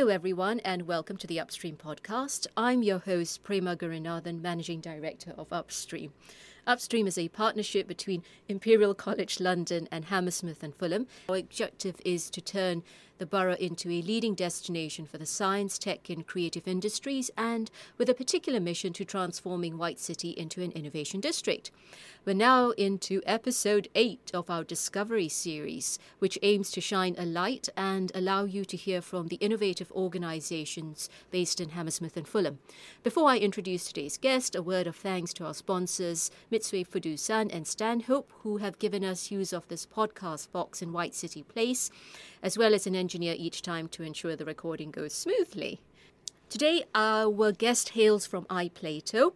Hello, everyone, and welcome to the Upstream podcast. I'm your host, Prema Gurunathan, Managing Director of Upstream. Upstream is a partnership between Imperial College London and Hammersmith and Fulham. Our objective is to turn the borough into a leading destination for the science, tech, and creative industries, and with a particular mission to transforming White City into an innovation district. We're now into episode 8 of our Discovery series, which aims to shine a light and allow you to hear from the innovative organizations based in Hammersmith and Fulham. Before I introduce today's guest, a word of thanks to our sponsors, Mitsui Fudosan and Stanhope, who have given us use of this podcast box in White City Place, as well as an engineer each time to ensure the recording goes smoothly. Today, our guest hails from iPlato.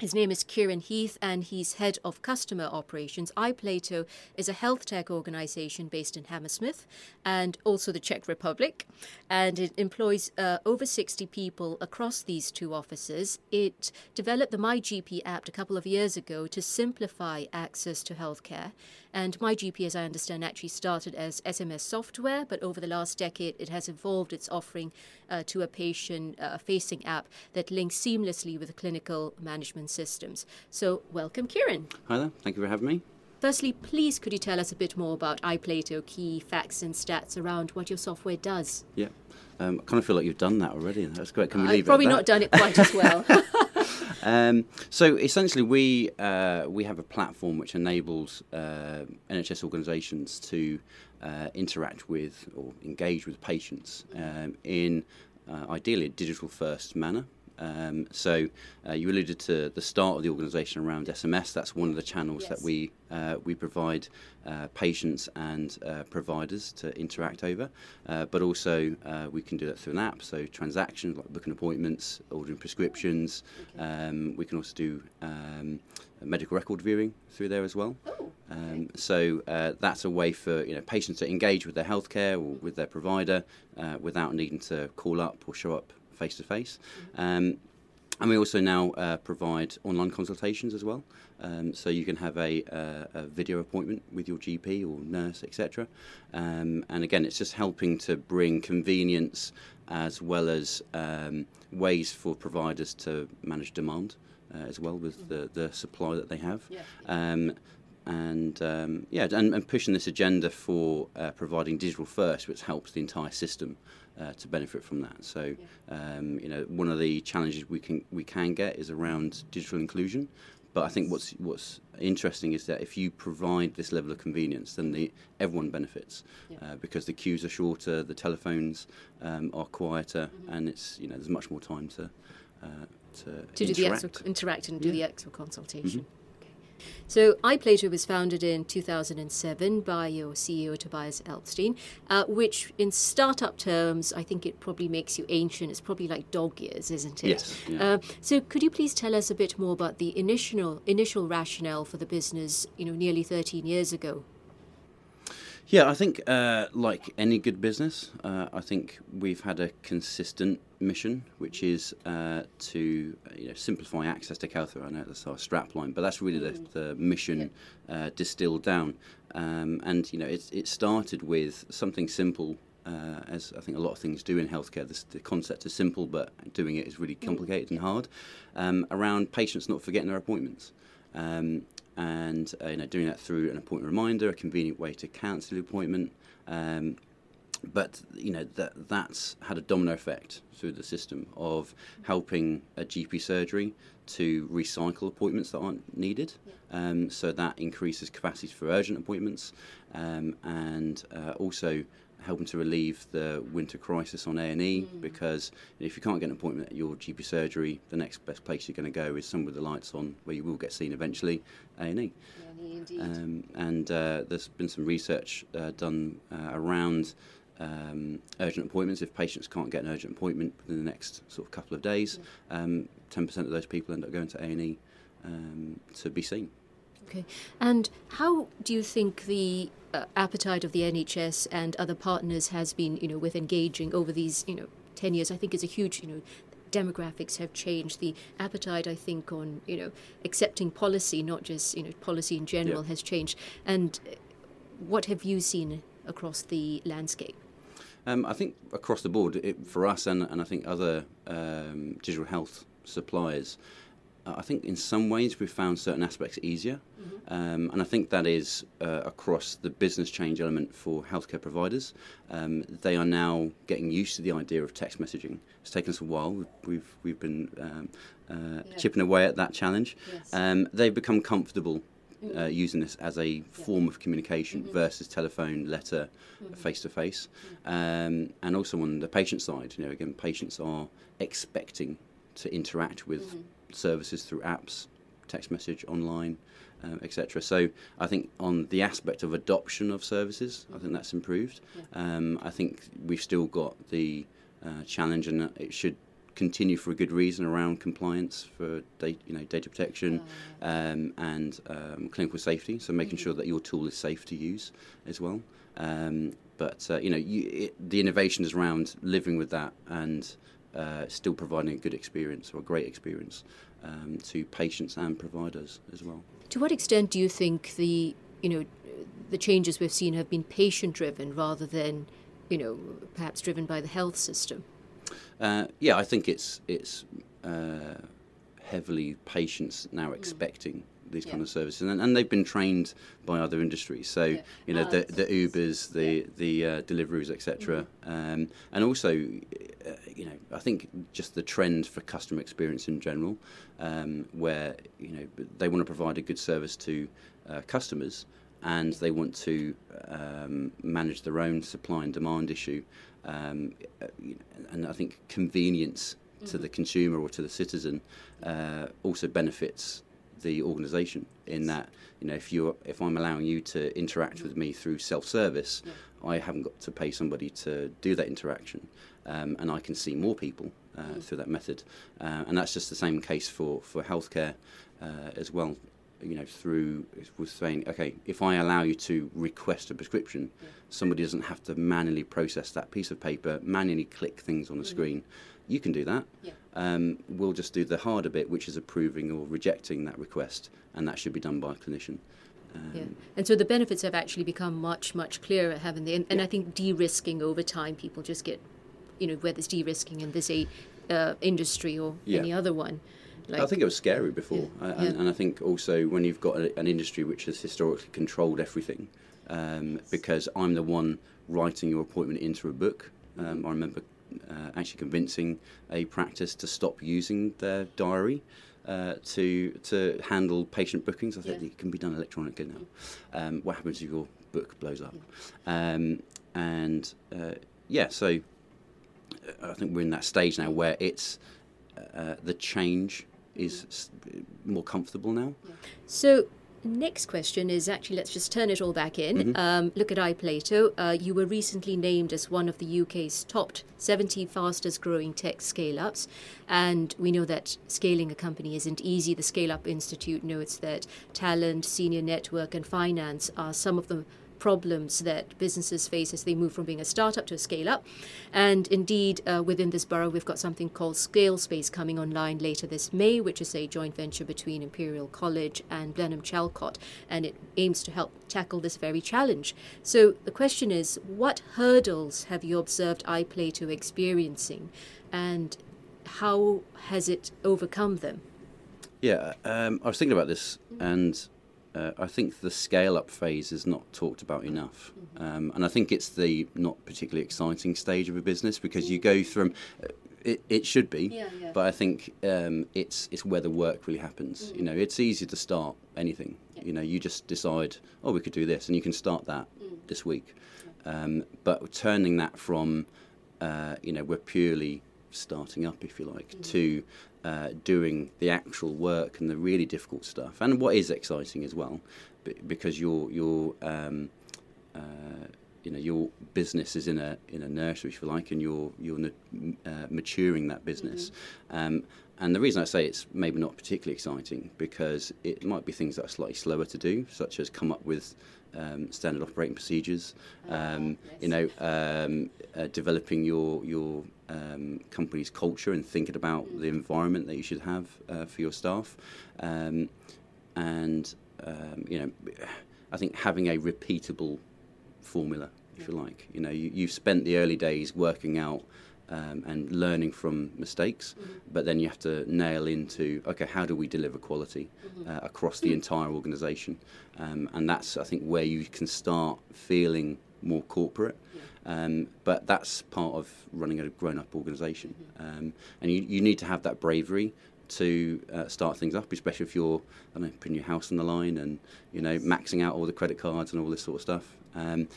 His name is Kieran Heath, and he's head of customer operations. iPlato is a health tech organization based in Hammersmith and also the Czech Republic, and it employs uh, over 60 people across these two offices. It developed the MyGP app a couple of years ago to simplify access to healthcare. And MyGP, as I understand, actually started as SMS software, but over the last decade, it has evolved its offering uh, to a patient uh, facing app that links seamlessly with clinical management systems. So, welcome, Kieran. Hi there. Thank you for having me. Firstly, please could you tell us a bit more about iPlato, key facts and stats around what your software does? Yeah, um, I kind of feel like you've done that already. That's great. Can we leave it? I've probably not done it quite as well. Um, so essentially, we uh, we have a platform which enables uh, NHS organisations to uh, interact with or engage with patients um, in uh, ideally a digital first manner. Um, so uh, you alluded to the start of the organisation around SMS. That's one of the channels Yes. that we uh, we provide uh, patients and uh, providers to interact over. Uh, but also uh, we can do that through an app. So transactions like booking appointments, ordering prescriptions. Um, we can also do um, medical record viewing through there as well. Um, so uh, that's a way for you know patients to engage with their healthcare or with their provider uh, without needing to call up or show up face to face. And we also now uh, provide online consultations as well. Um, so you can have a, uh, a video appointment with your GP or nurse, etc. Um, and again, it's just helping to bring convenience as well as um, ways for providers to manage demand uh, as well with the, the supply that they have. Yeah. Um, and um, yeah, and, and pushing this agenda for uh, providing digital first, which helps the entire system uh, to benefit from that. So, um, you know, one of the challenges we can we can get is around digital inclusion. But I think what's what's interesting is that if you provide this level of convenience, then the everyone benefits Yeah. uh, because the queues are shorter, the telephones um, are quieter, and it's you know there's much more time to uh, to, to do the interact. actual interact and do Yeah. the actual consultation. Okay. So iPlato was founded in 2007 by your CEO Tobias Alpsten, uh, which in startup terms, I think it probably makes you ancient. It's probably like dog years, isn't it? Yes, yeah. Uh, so could you please tell us a bit more about the initial initial rationale for the business? You know, nearly 13 years ago. Yeah, I think uh, like any good business, uh, I think we've had a consistent mission, which is uh, to you know, simplify access to healthcare. I know that's our strapline, but that's really the, the mission uh, distilled down. Um, and you know, it, it started with something simple. Uh, as I think a lot of things do in healthcare, this, the concept is simple, but doing it is really complicated and hard. Um, around patients not forgetting their appointments. Um, and uh, you know doing that through an appointment reminder, a convenient way to cancel the appointment. Um, but you know that that's had a domino effect through the system of helping a GP surgery to recycle appointments that aren't needed. Um, so that increases capacity for urgent appointments, um, and uh, also helping to relieve the winter crisis on A&E because if you can't get an appointment at your GP surgery, the next best place you're going to go is somewhere with the lights on where you will get seen eventually, A&E. Um, and uh, there's been some research uh, done uh, around um, urgent appointments. If patients can't get an urgent appointment within the next sort of couple of days, um, 10% of those people end up going to A&E um, to be seen. Okay. And how do you think the uh, appetite of the NHS and other partners has been, you know, with engaging over these, you know, 10 years? I think is a huge, you know, demographics have changed. The appetite, I think, on, you know, accepting policy, not just, you know, policy in general Yeah. has changed. And what have you seen across the landscape? Um, I think across the board, it, for us and, and I think other um, digital health suppliers, I think in some ways we've found certain aspects easier. Um, and I think that is uh, across the business change element for healthcare providers. Um, they are now getting used to the idea of text messaging. It's taken us a while. We've, we've, we've been um, uh, Yeah. chipping away at that challenge. Yes. Um, they've become comfortable uh, using this as a form of communication versus telephone, letter, face to face. Um, And also on the patient side, you know, again, patients are expecting to interact with services through apps, text message, online, um, etc. So I think on the aspect of adoption of services, I think that's improved. Um, I think we've still got the uh, challenge, and it should continue for a good reason around compliance for data, you know, data protection um, and um, clinical safety. So making sure that your tool is safe to use as well. Um, but uh, you know, you, it, the innovation is around living with that and uh, still providing a good experience or a great experience um, to patients and providers as well. To what extent do you think the you know the changes we've seen have been patient driven rather than you know perhaps driven by the health system? Uh, yeah, I think it's it's uh, heavily patients now expecting these kind of services, and, and they've been trained by other industries. So Yeah. you know the the Ubers, the the uh, Deliveroos, etc. Um, and also, uh, you know, I think just the trend for customer experience in general, um, where you know they want to provide a good service to uh, customers. And they want to um, manage their own supply and demand issue, um, uh, and I think convenience to the consumer or to the citizen uh, also benefits the organisation in that you know if you if I'm allowing you to interact with me through self-service, I haven't got to pay somebody to do that interaction, um, and I can see more people uh, through that method, uh, and that's just the same case for for healthcare uh, as well. You know, through was saying, okay, if I allow you to request a prescription, somebody doesn't have to manually process that piece of paper, manually click things on the screen. You can do that. Yeah. Um, we'll just do the harder bit, which is approving or rejecting that request, and that should be done by a clinician. Um, Yeah. And so the benefits have actually become much, much clearer, haven't they? And, and I think de-risking over time, people just get, you know, whether it's de-risking in this uh, industry or Yeah. any other one. Like, I think it was scary before, Yeah. I, Yeah. and, and I think also when you've got a, an industry which has historically controlled everything, um, because I'm the one writing your appointment into a book. Um, I remember uh, actually convincing a practice to stop using their diary. Uh, to to handle patient bookings, I think Yeah. it can be done electronically now. Um, what happens if your book blows up? Um, and uh, yeah, so uh, I think we're in that stage now where it's uh, the change is more comfortable now. So, next question is actually let's just turn it all back in. Mm-hmm. Um, look at iPlato. Uh, you were recently named as one of the UK's top 70 fastest growing tech scale ups. And we know that scaling a company isn't easy. The Scale Up Institute notes that talent, senior network, and finance are some of the problems that businesses face as they move from being a startup to a scale up. And indeed, uh, within this borough, we've got something called Scale Space coming online later this May, which is a joint venture between Imperial College and Blenheim Chalcot, and it aims to help tackle this very challenge. So the question is, what hurdles have you observed iPlato experiencing, and how has it overcome them? Yeah, um, I was thinking about this, and uh, I think the scale-up phase is not talked about enough, um, and I think it's the not particularly exciting stage of a business because you go from. Uh, it, it should be, Yeah, yeah. but I think um, it's it's where the work really happens. You know, it's easy to start anything. You know, you just decide, oh, we could do this, and you can start that this week. Um, but turning that from, uh, you know, we're purely starting up, if you like, to uh, doing the actual work and the really difficult stuff, and what is exciting as well, because you're you're um, uh, you know your business is in a in a nursery, if you like, and you're you're uh, maturing that business. Um, and the reason I say it's maybe not particularly exciting because it might be things that are slightly slower to do, such as come up with um, standard operating procedures. Um, You know, um, uh, developing your your um, company's culture and thinking about the environment that you should have uh, for your staff, um, and um, you know, I think having a repeatable formula if you like. You know, you, you've spent the early days working out um, and learning from mistakes, mm-hmm. but then you have to nail into okay, how do we deliver quality mm-hmm. uh, across the entire organisation? Um, and that's I think where you can start feeling more corporate. Yeah. Um, but that's part of running a grown-up organisation, mm-hmm. Um, and you, you need to have that bravery to uh, start things up, especially if you're I know, putting your house on the line and you know maxing out all the credit cards and all this sort of stuff. Um,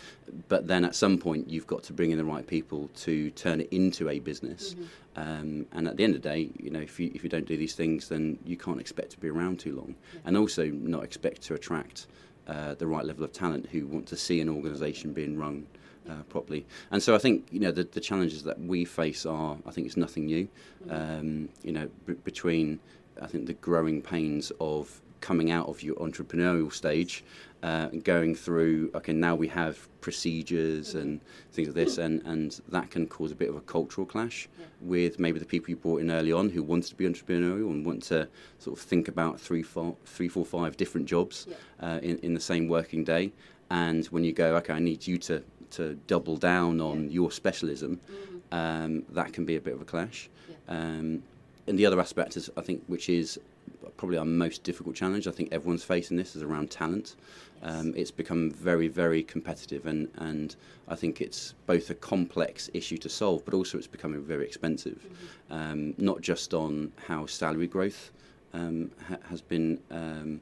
but then at some point, you've got to bring in the right people to turn it into a business. Mm-hmm. Um, and at the end of the day, you know, if you if you don't do these things, then you can't expect to be around too long, yeah. and also not expect to attract uh, the right level of talent who want to see an organisation being run. Uh, properly. And so I think you know the, the challenges that we face are I think it's nothing new. Mm-hmm. Um, you know b- between I think the growing pains of coming out of your entrepreneurial stage uh, going through okay now we have procedures and things like this and, and that can cause a bit of a cultural clash yeah. with maybe the people you brought in early on who wanted to be entrepreneurial and want to sort of think about three four, three, four five different jobs yeah. uh, in, in the same working day and when you go okay I need you to, to double down on yeah. your specialism mm-hmm. um, that can be a bit of a clash um, and the other aspect is I think which is probably our most difficult challenge. I think everyone's facing this is around talent. Yes. Um, it's become very, very competitive, and, and I think it's both a complex issue to solve, but also it's becoming very expensive. Mm-hmm. Um, not just on how salary growth um, ha- has been um,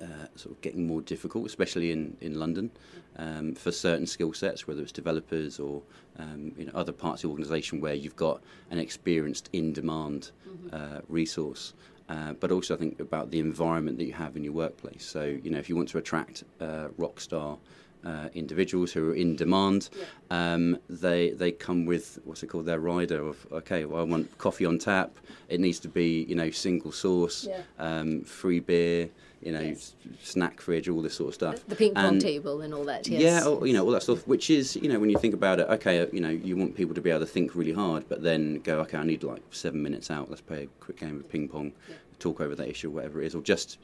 uh, sort of getting more difficult, especially in, in London, um, for certain skill sets, whether it's developers or um, you know, other parts of the organisation where you've got an experienced in-demand mm-hmm. uh, resource. Uh, but also, I think about the environment that you have in your workplace. So, you know, if you want to attract uh, rock star uh, individuals who are in demand. Yeah. Um, they they come with what's it called their rider of okay, well I want coffee on tap. It needs to be you know single source, yeah. um, free beer, you know, yes. snack fridge, all this sort of stuff. The ping pong and, table and all that. Yes. Yeah, oh, you know all that stuff. Which is you know when you think about it, okay, you know you want people to be able to think really hard, but then go okay, I need like seven minutes out. Let's play a quick game of ping pong, yeah. talk over that issue, whatever it is, or just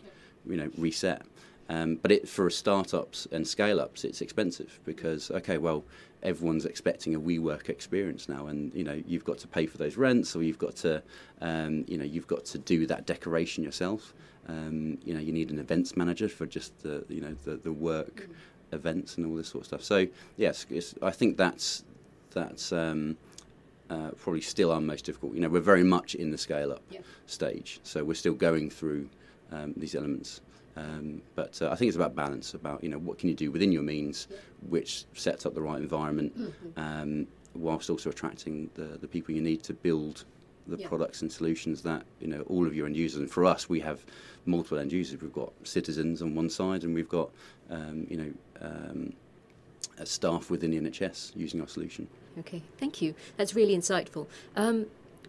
you know reset. Um, but it, for startups and scale ups, it's expensive because, okay, well, everyone's expecting a WeWork experience now, and you know you've got to pay for those rents, or you've got to, um, you know, you've got to do that decoration yourself. Um, you know, you need an events manager for just the, you know, the, the work mm. events and all this sort of stuff. So yes, I think that's that's um, uh, probably still our most difficult. You know, we're very much in the scale up yeah. stage, so we're still going through um, these elements. Um, but uh, I think it's about balance, about you know what can you do within your means, which sets up the right environment, mm-hmm. um, whilst also attracting the, the people you need to build the yeah. products and solutions that you know all of your end users. And for us, we have multiple end users. We've got citizens on one side, and we've got um, you know um, staff within the NHS using our solution. Okay, thank you. That's really insightful. Um,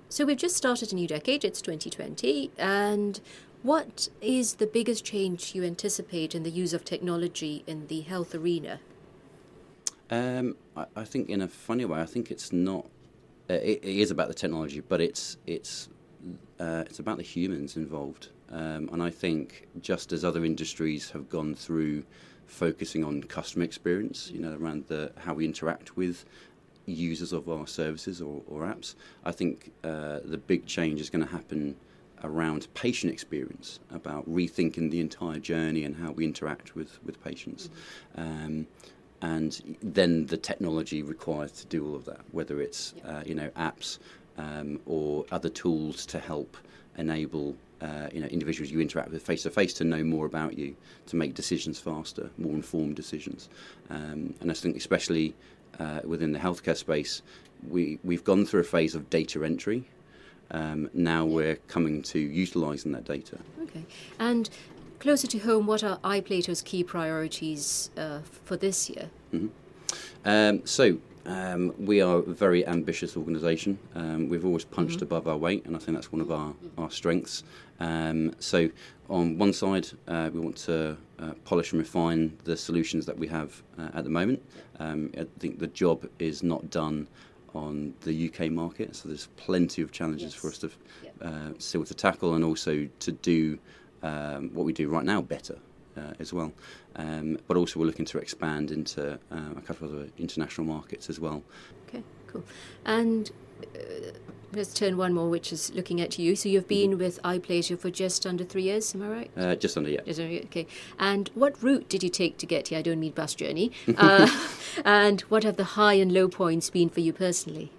so we've just started a new decade. It's 2020, and what is the biggest change you anticipate in the use of technology in the health arena? Um, I, I, think, in a funny way, I think it's not. Uh, it, it is about the technology, but it's it's uh, it's about the humans involved. Um, and I think just as other industries have gone through focusing on customer experience, you know, around the how we interact with users of our services or, or apps, I think uh, the big change is going to happen around patient experience, about rethinking the entire journey and how we interact with, with patients. Mm-hmm. Um, and then the technology required to do all of that, whether it's uh, you know apps um, or other tools to help enable uh, you know individuals you interact with face to face to know more about you, to make decisions faster, more informed decisions. Um, and I think especially uh, within the healthcare space, we we've gone through a phase of data entry um, now we're coming to utilising that data. Okay. And closer to home, what are iPlato's key priorities uh, for this year? Mm-hmm. Um, so, um, we are a very ambitious organisation. Um, we've always punched mm-hmm. above our weight, and I think that's one of our, our strengths. Um, so, on one side, uh, we want to uh, polish and refine the solutions that we have uh, at the moment. Um, I think the job is not done on the UK market. So there's plenty of challenges yes. for us to uh, still to tackle and also to do um, what we do right now better. uh, as well. Um, but also, we're looking to expand into uh, a couple of other international markets as well. Okay, cool. And uh, let's turn one more, which is looking at you. So you've been with iPlato for just under three years, am I right? Uh, just under, yeah. Just under, okay. And what route did you take to get here? I don't mean bus journey. Uh, and what have the high and low points been for you personally?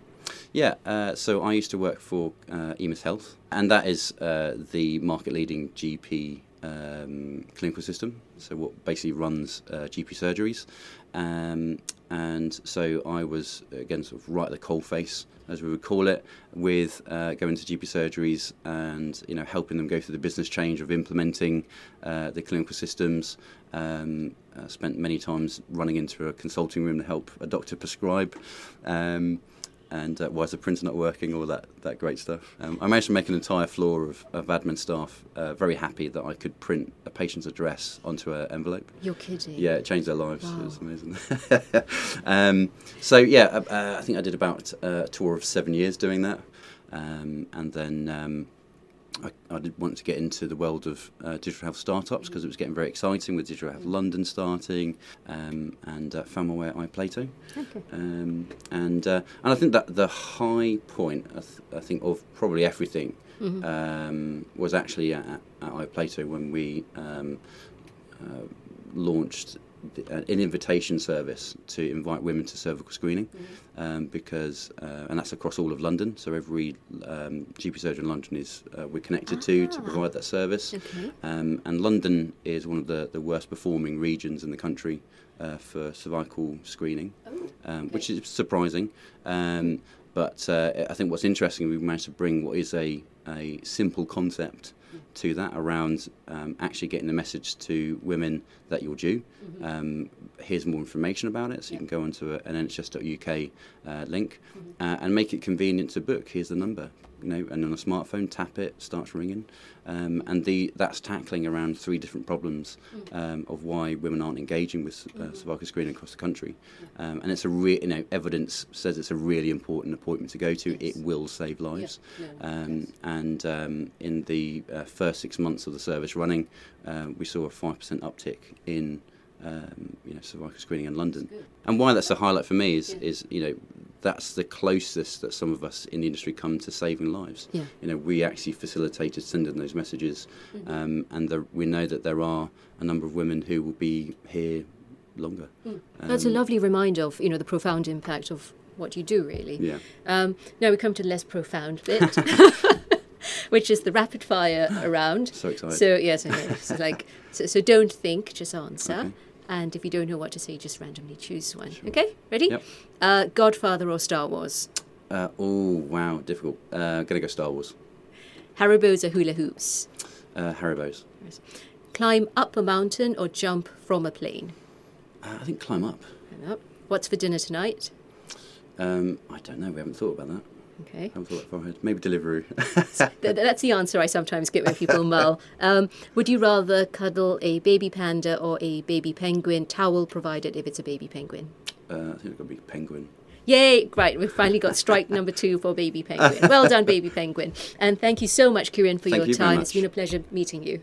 Yeah, uh, so I used to work for uh, Health, and that is uh, the market leading GP um, clinical system. So, what basically runs uh, GP surgeries. Um, and so I was, again, sort of right at the coal face, as we would call it, with uh, going to GP surgeries and you know helping them go through the business change of implementing uh, the clinical systems. Um, spent many times running into a consulting room to help a doctor prescribe. Um, and uh, why is the printer not working, all that, that great stuff. Um, I managed to make an entire floor of, of admin staff uh, very happy that I could print a patient's address onto an envelope. You're kidding? Yeah, it changed their lives. Wow. It was amazing. um, so, yeah, uh, uh, I think I did about uh, a tour of seven years doing that. Um, and then um, I, I, did want to get into the world of uh, digital health startups because it was getting very exciting with Digital Health London starting, um, and uh, found my way at iPlato. Okay. Um, and uh, and I think that the high point, I, th- I think, of probably everything Mm-hmm. um, was actually at, at iPlato when we um, uh, launched an invitation service to invite women to cervical screening, Mm-hmm. um, because uh, and that's across all of London. So every um, GP surgeon in London is uh, we're connected to to Ah. provide that service. Okay. Um, and London is one of the, the worst performing regions in the country uh, for cervical screening, Oh, um, which is surprising. Um, but uh, I think what's interesting, we've managed to bring what is a, a simple concept to that around um, actually getting the message to women that you're due. Um, here's more information about it, so you can go onto a, an NHS.uk uh, link uh, and make it convenient to book. Here's the number, you know, and on a smartphone, tap it, starts ringing, um, and the that's tackling around three different problems um, of why women aren't engaging with uh, cervical screening across the country, um, and it's a re- you know evidence says it's a really important appointment to go to. Yes. It will save lives. Um, yes. and um, in the uh, first six months of the service running, uh, we saw a five percent uptick in um, you know cervical screening in London. And why that's a highlight for me is Yeah. is you know that's the closest that some of us in the industry come to saving lives. Yeah. You know, we actually facilitated sending those messages, Mm-hmm. um, and the, we know that there are a number of women who will be here longer. That's a Um, lovely reminder of you know the profound impact of what you do, really. Yeah. Um, now we come to the less profound bit, which is the rapid fire around. So excited. So yes, I know. So like, so, so don't think, just answer. Okay. And if you don't know what to say, just randomly choose one. Okay, ready? Yep. Uh, Godfather or Star Wars? Uh, oh wow, difficult. Uh, gonna go Star Wars. Haribo's or hula hoops? Uh, Haribo's. Climb up a mountain or jump from a plane? Uh, I think climb up. Climb up. What's for dinner tonight? Um, I don't know. We haven't thought about that. Okay. haven't thought that far ahead. Maybe Deliveroo. Th- that's the answer I sometimes get when people mull. Um, would you rather cuddle a baby panda or a baby penguin? Towel provided if it's a baby penguin. uh, I think it's got to be penguin. Yay! Right, we've finally got strike number two for baby penguin. Well done, baby penguin. And thank you so much, Kieran, for Thank your you time. It's been a pleasure meeting you.